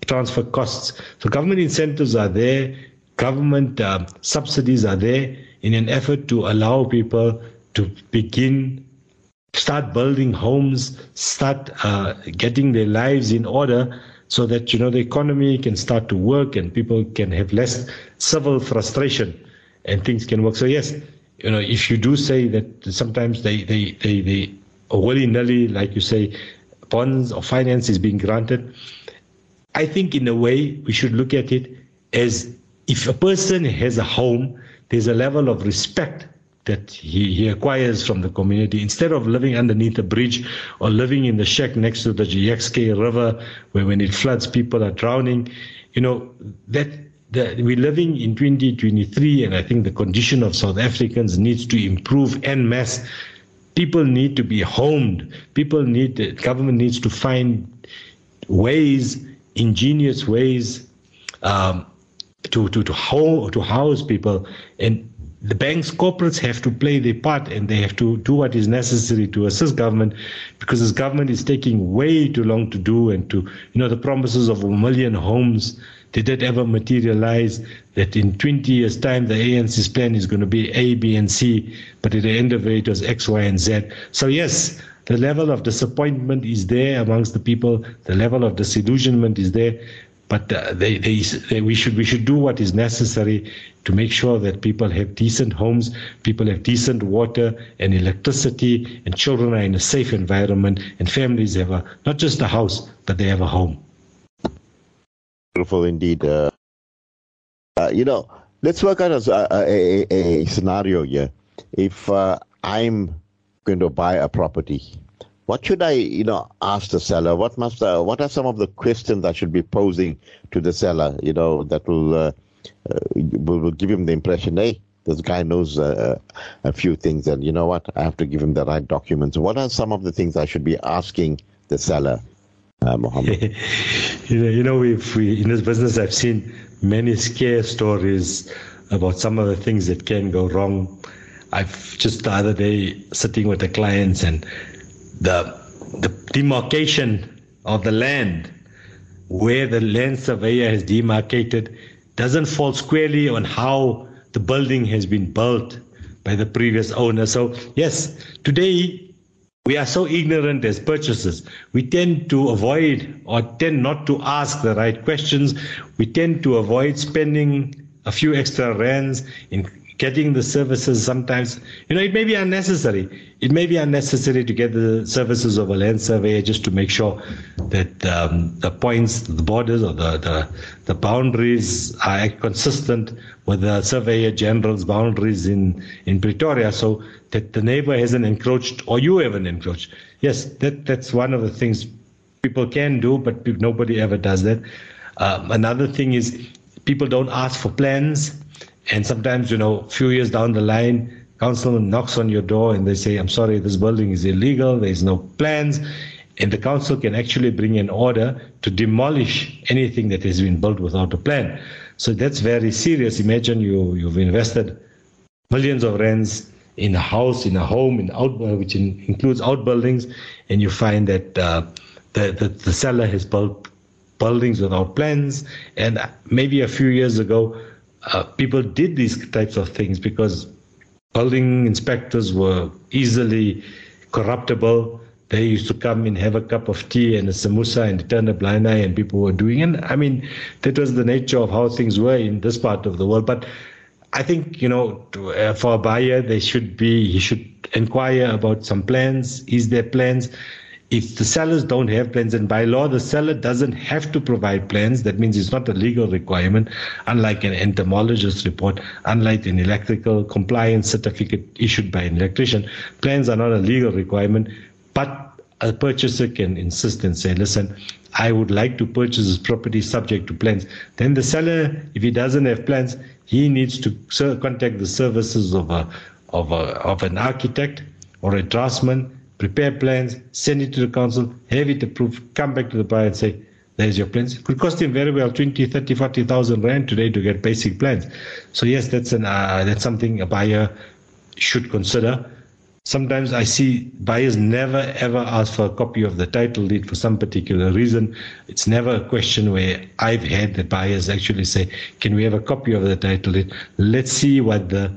transfer costs. So government incentives are there government uh, subsidies are there in an effort to allow people to begin start building homes, start uh, getting their lives in order so that you know the economy can start to work and people can have less civil frustration and things can work. So yes, you know, if you do say that sometimes they they they, they willy nilly, like you say, bonds or finance is being granted, I think in a way we should look at it as if a person has a home, there's a level of respect that he, he acquires from the community instead of living underneath a bridge or living in the shack next to the Jukskei River where when it floods people are drowning you know that the, we're living in 2023 and I think the condition of South Africans needs to improve en masse. People need to be homed. People need the government needs to find ways ingenious ways um, to to to, ho- to house people. And the banks, corporates have to play their part and they have to do what is necessary to assist government because this government is taking way too long to do and to, you know, the promises of a million homes. Did that ever materialize that in 20 years' time the ANC's plan is going to be A, B, and C, but at the end of it, it was X, Y, and Z? So, yes, the level of disappointment is there amongst the people, the level of disillusionment is there, but uh, they, they, they, we should we should do what is necessary to make sure that people have decent homes, people have decent water and electricity, and children are in a safe environment, and families have a, not just a house, but they have a home. Beautiful indeed. Uh, uh, you know, let's work out a, a, a, a scenario here. If uh, I'm going to buy a property what should I, you know, ask the seller? What must, uh, what are some of the questions I should be posing to the seller? You know, that will uh, uh, will, give him the impression, hey, this guy knows uh, a few things, and you know what? I have to give him the right documents. What are some of the things I should be asking the seller, uh, Mohammed? you know, you know, if we in this business, I've seen many scare stories about some of the things that can go wrong. I've just the other day sitting with the clients and the the demarcation of the land where the land surveyor has demarcated doesn't fall squarely on how the building has been built by the previous owner. So yes, today we are so ignorant as purchasers. We tend to avoid or tend not to ask the right questions. We tend to avoid spending a few extra rands in getting the services sometimes, you know, it may be unnecessary. It may be unnecessary to get the services of a land surveyor just to make sure that um, the points, the borders, or the, the, the boundaries are consistent with the surveyor general's boundaries in, in Pretoria so that the neighbor hasn't encroached or you haven't encroached. Yes, that, that's one of the things people can do, but nobody ever does that. Um, another thing is people don't ask for plans and sometimes, you know, a few years down the line, council knocks on your door and they say, I'm sorry, this building is illegal, there's no plans. And the council can actually bring an order to demolish anything that has been built without a plan. So that's very serious. Imagine you, you've invested millions of rands in a house, in a home, in out, which in, includes outbuildings, and you find that uh, the, the, the seller has built buildings without plans. And maybe a few years ago, uh, people did these types of things because building inspectors were easily corruptible. They used to come and have a cup of tea and a samosa and turn a blind eye, and people were doing it. I mean, that was the nature of how things were in this part of the world. But I think, you know, to, uh, for a buyer, they should be, he should inquire about some plans. Is there plans? If the sellers don't have plans, and by law the seller doesn't have to provide plans, that means it's not a legal requirement, unlike an entomologist report, unlike an electrical compliance certificate issued by an electrician. Plans are not a legal requirement, but a purchaser can insist and say, listen, I would like to purchase this property subject to plans. Then the seller, if he doesn't have plans, he needs to contact the services of a of a of an architect or a draftsman prepare plans, send it to the council, have it approved, come back to the buyer and say, there's your plans. It could cost him very well 20, 30, 40,000 rand today to get basic plans. So yes, that's an uh, that's something a buyer should consider. Sometimes I see buyers never ever ask for a copy of the title deed for some particular reason. It's never a question where I've had the buyers actually say, Can we have a copy of the title deed? Let's see what the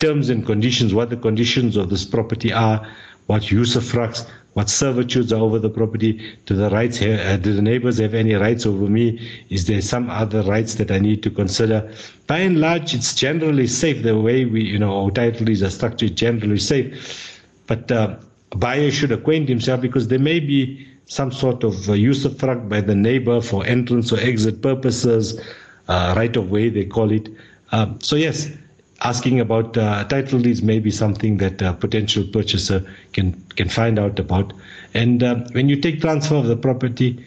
terms and conditions, what the conditions of this property are, what usufructs, what servitudes are over the property? Do the rights uh, do the neighbors have any rights over me? Is there some other rights that I need to consider? By and large, it's generally safe. The way we, you know, our title deeds are structured, generally safe. But uh, a buyer should acquaint himself because there may be some sort of uh, usufruct by the neighbor for entrance or exit purposes, uh, right of way they call it. Um, so yes, asking about uh, title deeds may be something that a potential purchaser can can find out about. And uh, when you take transfer of the property,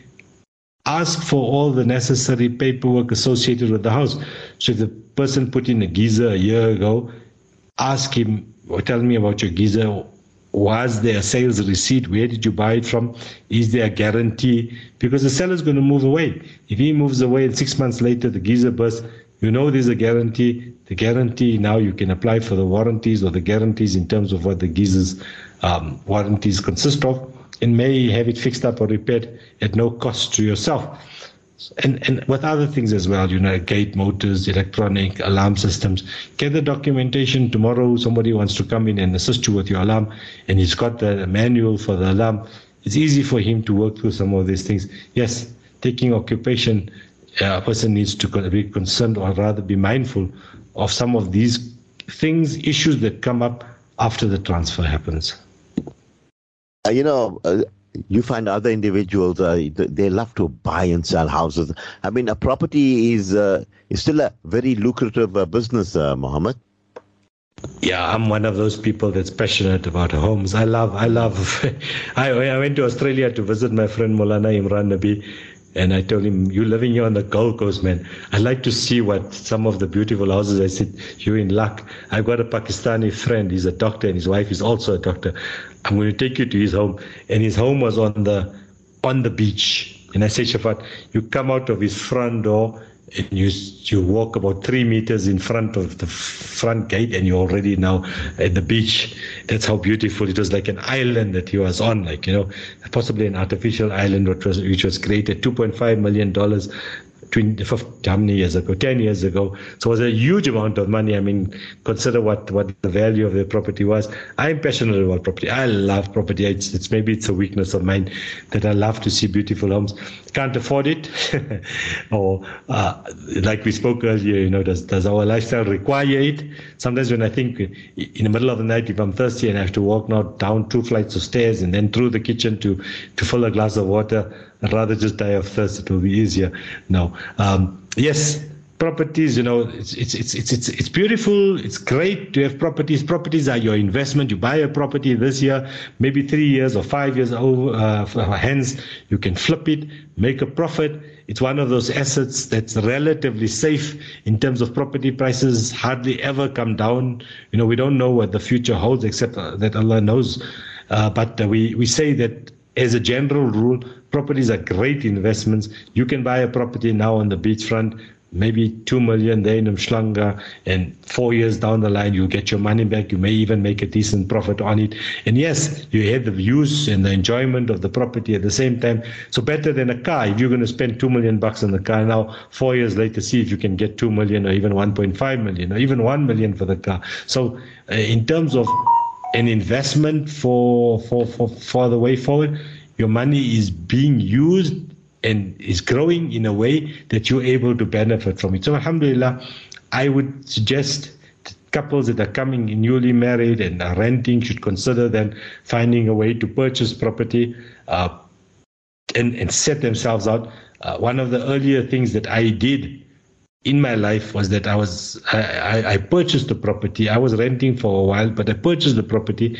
ask for all the necessary paperwork associated with the house. So if the person put in a geyser a year ago, ask him or tell me about your geyser. Was there a sales receipt? Where did you buy it from? Is there a guarantee? Because the seller is going to move away. If he moves away and six months later the geyser bursts, you know there's a guarantee. The guarantee now you can apply for the warranties or the guarantees in terms of what the geysers um, warranties consist of, and may have it fixed up or repaired at no cost to yourself. And, and with other things as well, you know, gate motors, electronic alarm systems. Get the documentation. Tomorrow, somebody wants to come in and assist you with your alarm, and he's got the manual for the alarm. It's easy for him to work through some of these things. Yes, taking occupation a person needs to be concerned or rather be mindful of some of these things, issues that come up after the transfer happens. Uh, you know, uh, you find other individuals uh, they love to buy and sell houses. I mean, a property is uh, is still a very lucrative uh, business, uh, Mohammed. Yeah, I'm one of those people that's passionate about homes. I love, I love. I, I went to Australia to visit my friend Molana Imran Nabi and I told him, You're living here on the Gold Coast, man. I'd like to see what some of the beautiful houses. I said, You're in luck. I've got a Pakistani friend. He's a doctor, and his wife is also a doctor. I'm going to take you to his home. And his home was on the on the beach. And I said, Shafaat, you come out of his front door and you you walk about three meters in front of the front gate and you're already now at the beach. That's how beautiful it was like an island that he was on like you know possibly an artificial island which was which was created. 2.5 million dollars 20, how many years ago? 10 years ago. So it was a huge amount of money. I mean, consider what, what the value of the property was. I'm passionate about property. I love property. It's, it's maybe it's a weakness of mine that I love to see beautiful homes. Can't afford it. or uh, like we spoke earlier, you know, does, does our lifestyle require it? Sometimes when I think in the middle of the night, if I'm thirsty and I have to walk now down two flights of stairs and then through the kitchen to, to fill a glass of water, I'd rather just die of thirst. It will be easier. No. Um, yes, properties, you know, it's, it's, it's, it's, it's, beautiful. It's great to have properties. Properties are your investment. You buy a property this year, maybe three years or five years over, uh, hence, you can flip it, make a profit. It's one of those assets that's relatively safe in terms of property prices, hardly ever come down. You know, we don't know what the future holds except that Allah knows. Uh, but uh, we, we say that as a general rule, properties are great investments. You can buy a property now on the beachfront, maybe two million there in Umhlanga, and four years down the line, you'll get your money back. You may even make a decent profit on it. And yes, you have the views and the enjoyment of the property at the same time. So better than a car. If you're going to spend two million bucks on the car now, four years later, see if you can get two million or even 1.5 million or even one million for the car. So uh, in terms of an investment for, for, for, for the way forward. Your money is being used and is growing in a way that you're able to benefit from it. So, Alhamdulillah, I would suggest couples that are coming newly married and are renting should consider then finding a way to purchase property uh, and, and set themselves out. Uh, one of the earlier things that I did in my life was that I was I, I purchased the property. I was renting for a while, but I purchased the property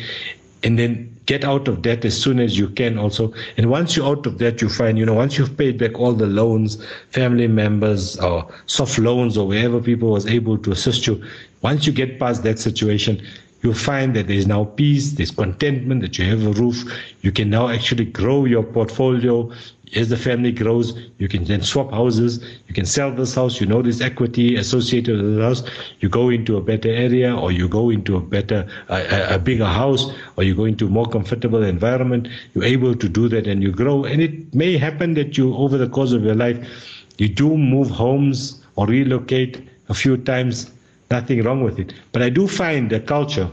and then get out of debt as soon as you can also. And once you're out of debt, you find, you know, once you've paid back all the loans, family members or soft loans or wherever people was able to assist you, once you get past that situation, you'll find that there's now peace, there's contentment, that you have a roof. You can now actually grow your portfolio. As the family grows, you can then swap houses. You can sell this house. You know there's equity associated with the house. You go into a better area, or you go into a better, a, a bigger house, or you go into a more comfortable environment. You're able to do that, and you grow. And it may happen that you, over the course of your life, you do move homes or relocate a few times. Nothing wrong with it. But I do find the culture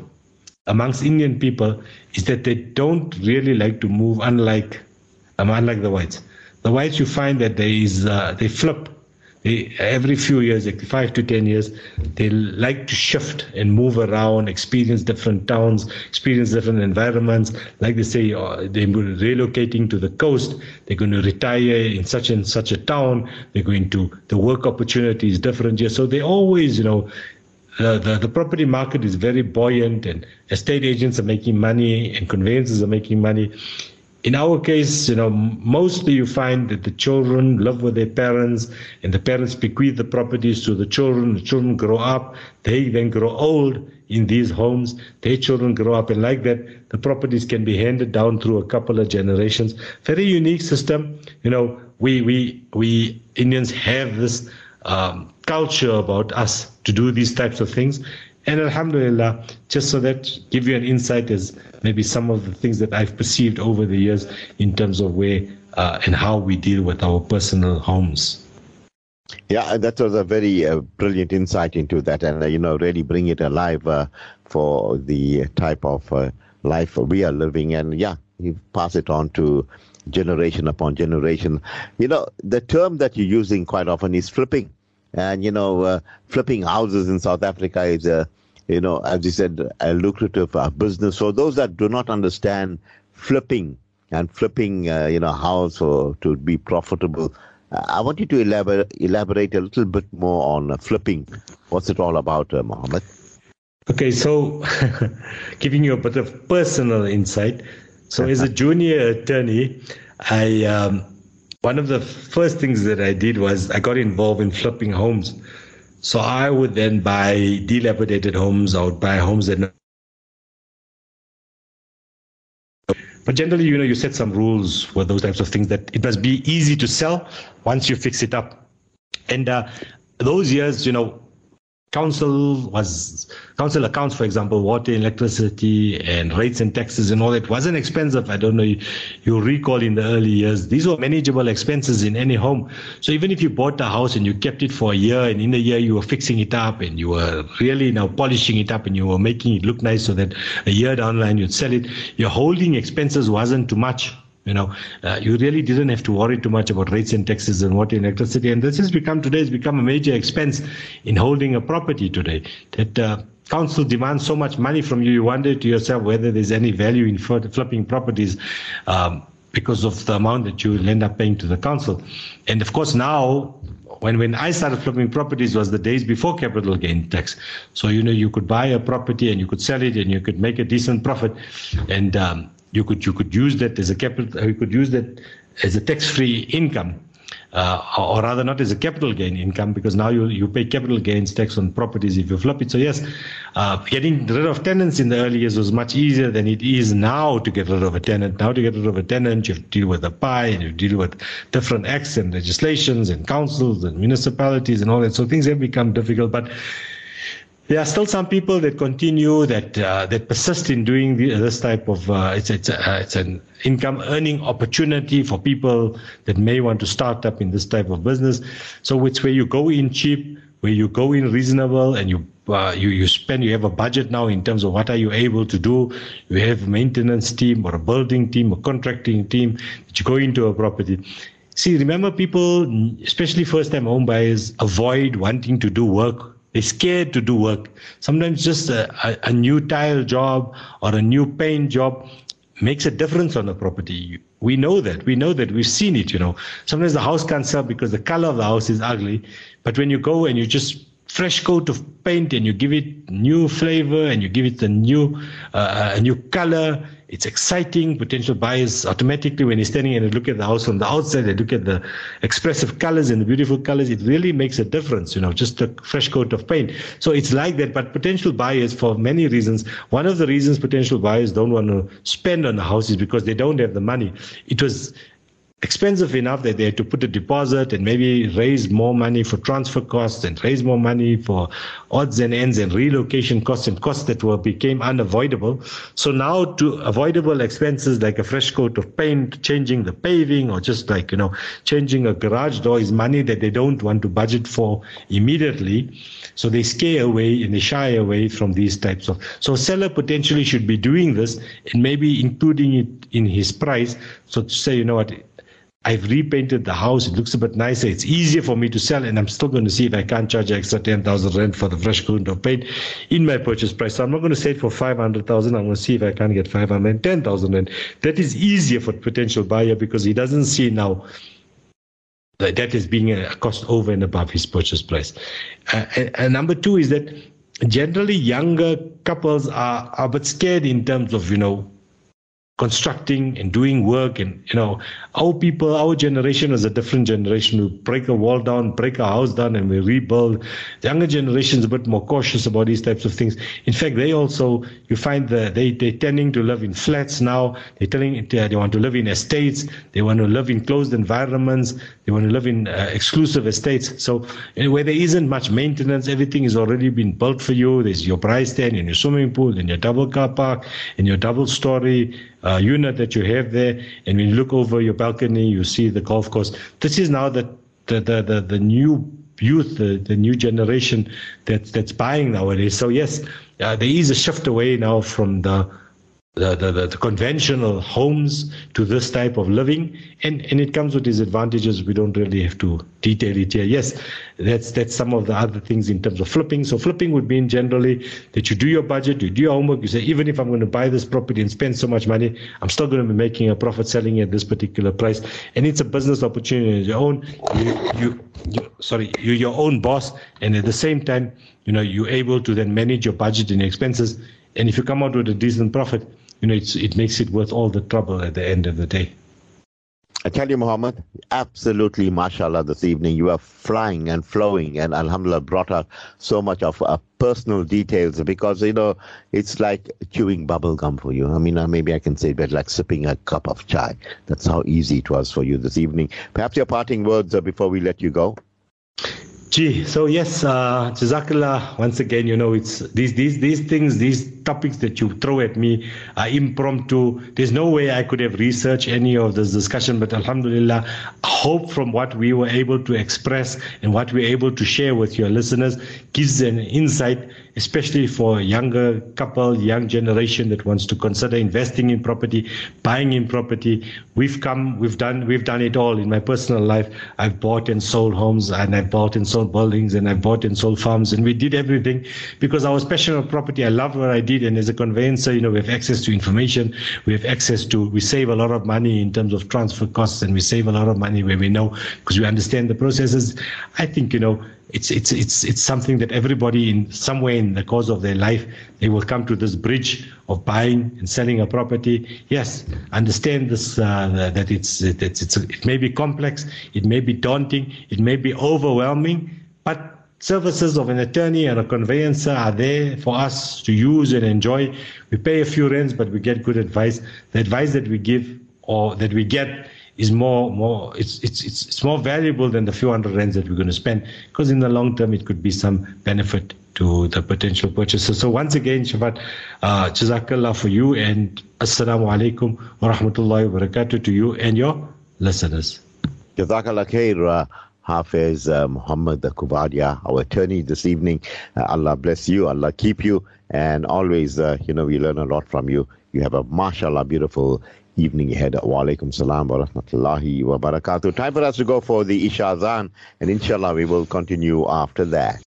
amongst Indian people is that they don't really like to move, unlike um, unlike the whites. The whites, you find that there is uh, they flip. They, every few years, like five to ten years, they like to shift and move around, experience different towns, experience different environments. Like they say, uh, they're relocating to the coast. They're going to retire in such and such a town. They're going to the work opportunity is different here. So they always, you know, the, the, the, property market is very buoyant and estate agents are making money and conveyancers are making money in our case, you know, mostly you find that the children live with their parents and the parents bequeath the properties to the children. The children grow up. They then grow old in these homes. Their children grow up. And like that, the properties can be handed down through a couple of generations. Very unique system. You know, we, we, we Indians have this um, culture about us to do these types of things. And Alhamdulillah, just so that give you an insight as maybe some of the things that I've perceived over the years in terms of where uh, and how we deal with our personal homes. Yeah, that was a very uh, brilliant insight into that, and uh, you know, really bring it alive uh, for the type of uh, life we are living. And yeah, you pass it on to generation upon generation. You know, the term that you're using quite often is flipping, and you know, uh, flipping houses in South Africa is a you know, as you said, a lucrative uh, business. For those that do not understand flipping and flipping, uh, you know, house or to be profitable, I want you to elaborate, elaborate a little bit more on uh, flipping. What's it all about, uh, Mohammed? Okay, so giving you a bit of personal insight. So, as a junior attorney, I um, one of the first things that I did was I got involved in flipping homes. So I would then buy dilapidated homes. I would buy homes that. But generally, you know, you set some rules for those types of things that it must be easy to sell once you fix it up. And uh, those years, you know, council was council accounts for example water electricity and rates and taxes and all that wasn't expensive. I don't know you, you recall in the early years these were manageable expenses in any home. So even if you bought a house and you kept it for a year and in a year you were fixing it up and you were really now polishing it up and you were making it look nice so that a year down the line you'd sell it your holding expenses wasn't too much you know, uh, you really didn't have to worry too much about rates and taxes and water and electricity. And this has become today has become a major expense in holding a property today. That uh, council demands so much money from you, you wonder to yourself whether there's any value in flipping properties. Um, because of the amount that you end up paying to the council. And of course, now when when I started flipping properties was the days before capital gain tax. So you know you could buy a property and you could sell it and you could make a decent profit, and um, you could you could use that as a capital uh, you could use that as a tax-free income uh, or rather not as a capital gain income because now you you pay capital gains tax on properties if you flip it. So yes uh, getting rid of tenants in the early years was much easier than it is now to get rid of a tenant. Now to get rid of a tenant you have to deal with a PAI and you deal with different acts and legislations and councils and municipalities and all that. So things have become difficult but there are still some people that continue that uh, that persist in doing this type of uh, it's it's uh, it's an income earning opportunity for people that may want to start up in this type of business. So it's where you go in cheap, where you go in reasonable, and you uh, you you spend. You have a budget now in terms of what are you able to do. You have a maintenance team or a building team or contracting team that you go into a property. See, remember, people, especially first-time home buyers, avoid wanting to do work they're scared to do work. Sometimes just a, a, new tile job or a new paint job makes a difference on the property. We know that. We know that. We've seen it, you know. Sometimes the house can't sell because the color of the house is ugly. But when you go and you just fresh coat of paint and you give it new flavor and you give it a new, uh, a new color It's exciting. Potential buyers automatically, when you're standing and they look at the house from the outside, they look at the expressive colors and the beautiful colors. It really makes a difference, you know, just a fresh coat of paint. So it's like that. But potential buyers, for many reasons, one of the reasons potential buyers don't want to spend on a house is because they don't have the money. It was expensive enough that they had to put a deposit and maybe raise more money for transfer costs and raise more money for odds and ends and relocation costs and costs that were became unavoidable. So now to avoidable expenses like a fresh coat of paint, changing the paving or just like, you know, changing a garage door is money that they don't want to budget for immediately. So they scare away and they shy away from these types of. So seller potentially should be doing this and maybe including it in his price. So to say, you know what, I've repainted the house. It looks a bit nicer. It's easier for me to sell, and I'm still going to see if I can't charge extra 10,000 rent for the fresh coat of paint in my purchase price. So I'm not going to say it for 500,000. I'm going to see if I can get 510,000 rent. That is easier for potential buyer because he doesn't see now that that is being a cost over and above his purchase price. Uh, and, and number two is that generally younger couples are, are a bit scared in terms of, you know, constructing and doing work and you know our people our generation is a different generation. We break a wall down break a house down and we rebuild. The younger generation is a bit more cautious about these types of things. In fact they also you find that they they're tending to live in flats now. They're telling they want to live in estates. They want to live in closed environments. They want to live in uh, exclusive estates. So where there isn't much maintenance everything is already been built for you. There's your price stand and your swimming pool and your double car park and your double story uh, unit that you have there, and when you look over your balcony, you see the golf course. This is now the the the the, the new youth, the, the new generation that's that's buying nowadays. So yes, uh, there is a shift away now from the the, the, the, conventional homes to this type of living. And, and it comes with its advantages we don't really have to detail it here. Yes that's that's some of the other things in terms of flipping. So flipping would mean generally that you do your budget you do your homework you say even if i'm going to buy this property and spend so much money i'm still going to be making a profit selling at this particular price. And it's a business opportunity your own. You, you, you sorry you're your own boss. And at the same time you know you're able to then manage your budget and expenses. And if you come out with a decent profit you know, it makes it worth all the trouble at the end of the day. I tell you, Muhammad, absolutely, mashallah, this evening. You are flying and flowing, and alhamdulillah, brought out so much of uh, personal details because, you know, it's like chewing bubble gum for you. I mean, uh, maybe I can say but like sipping a cup of chai. That's how easy it was for you this evening. Perhaps your parting words uh, before we let you go. Gee, so yes, uh, Jazakallah, once again, you know, it's these, these, these things, these topics that you throw at me are impromptu. There's no way I could have researched any of this discussion, but Alhamdulillah, hope from what we were able to express and what we're able to share with your listeners gives an insight especially for a younger couple, young generation that wants to consider investing in property, buying in property. We've come, we've done, we've done it all in my personal life. I've bought and sold homes, and I've bought and sold buildings, and I've bought and sold farms, and we did everything because I was passionate about property. I love what I did, and as a conveyancer, you know, we have access to information, we have access to, we save a lot of money in terms of transfer costs, and we save a lot of money where we know because we understand the processes. I think you know it's it's it's it's something that everybody in some way in the course of their life they will come to this bridge of buying and selling a property. Yes understand this uh, that it's it's, it's it may be complex it may be daunting it may be overwhelming but services of an attorney and a conveyancer are there for us to use and enjoy. We pay a few rents but we get good advice. The advice that we give or that we get is more more it's it's it's, it's more valuable than the few hundred rands that we're going to spend because in the long term it could be some benefit to the potential purchaser. So once again, Shafaat, uh, Jazakallah for you and Assalamu alaikum wa rahmatullahi wa barakatuh to you and your listeners. Jazakallah khair. Uh, Hafiz uh, Muhammad Coovadia, our attorney this evening. Uh, Allah bless you, Allah keep you, and always, uh, you know, we learn a lot from you. You have a mashallah beautiful evening ahead. Wa alaikum salam wa rahmatullahi wa barakatuh. Time for us to go for the Isha Azan, and inshallah we will continue after that.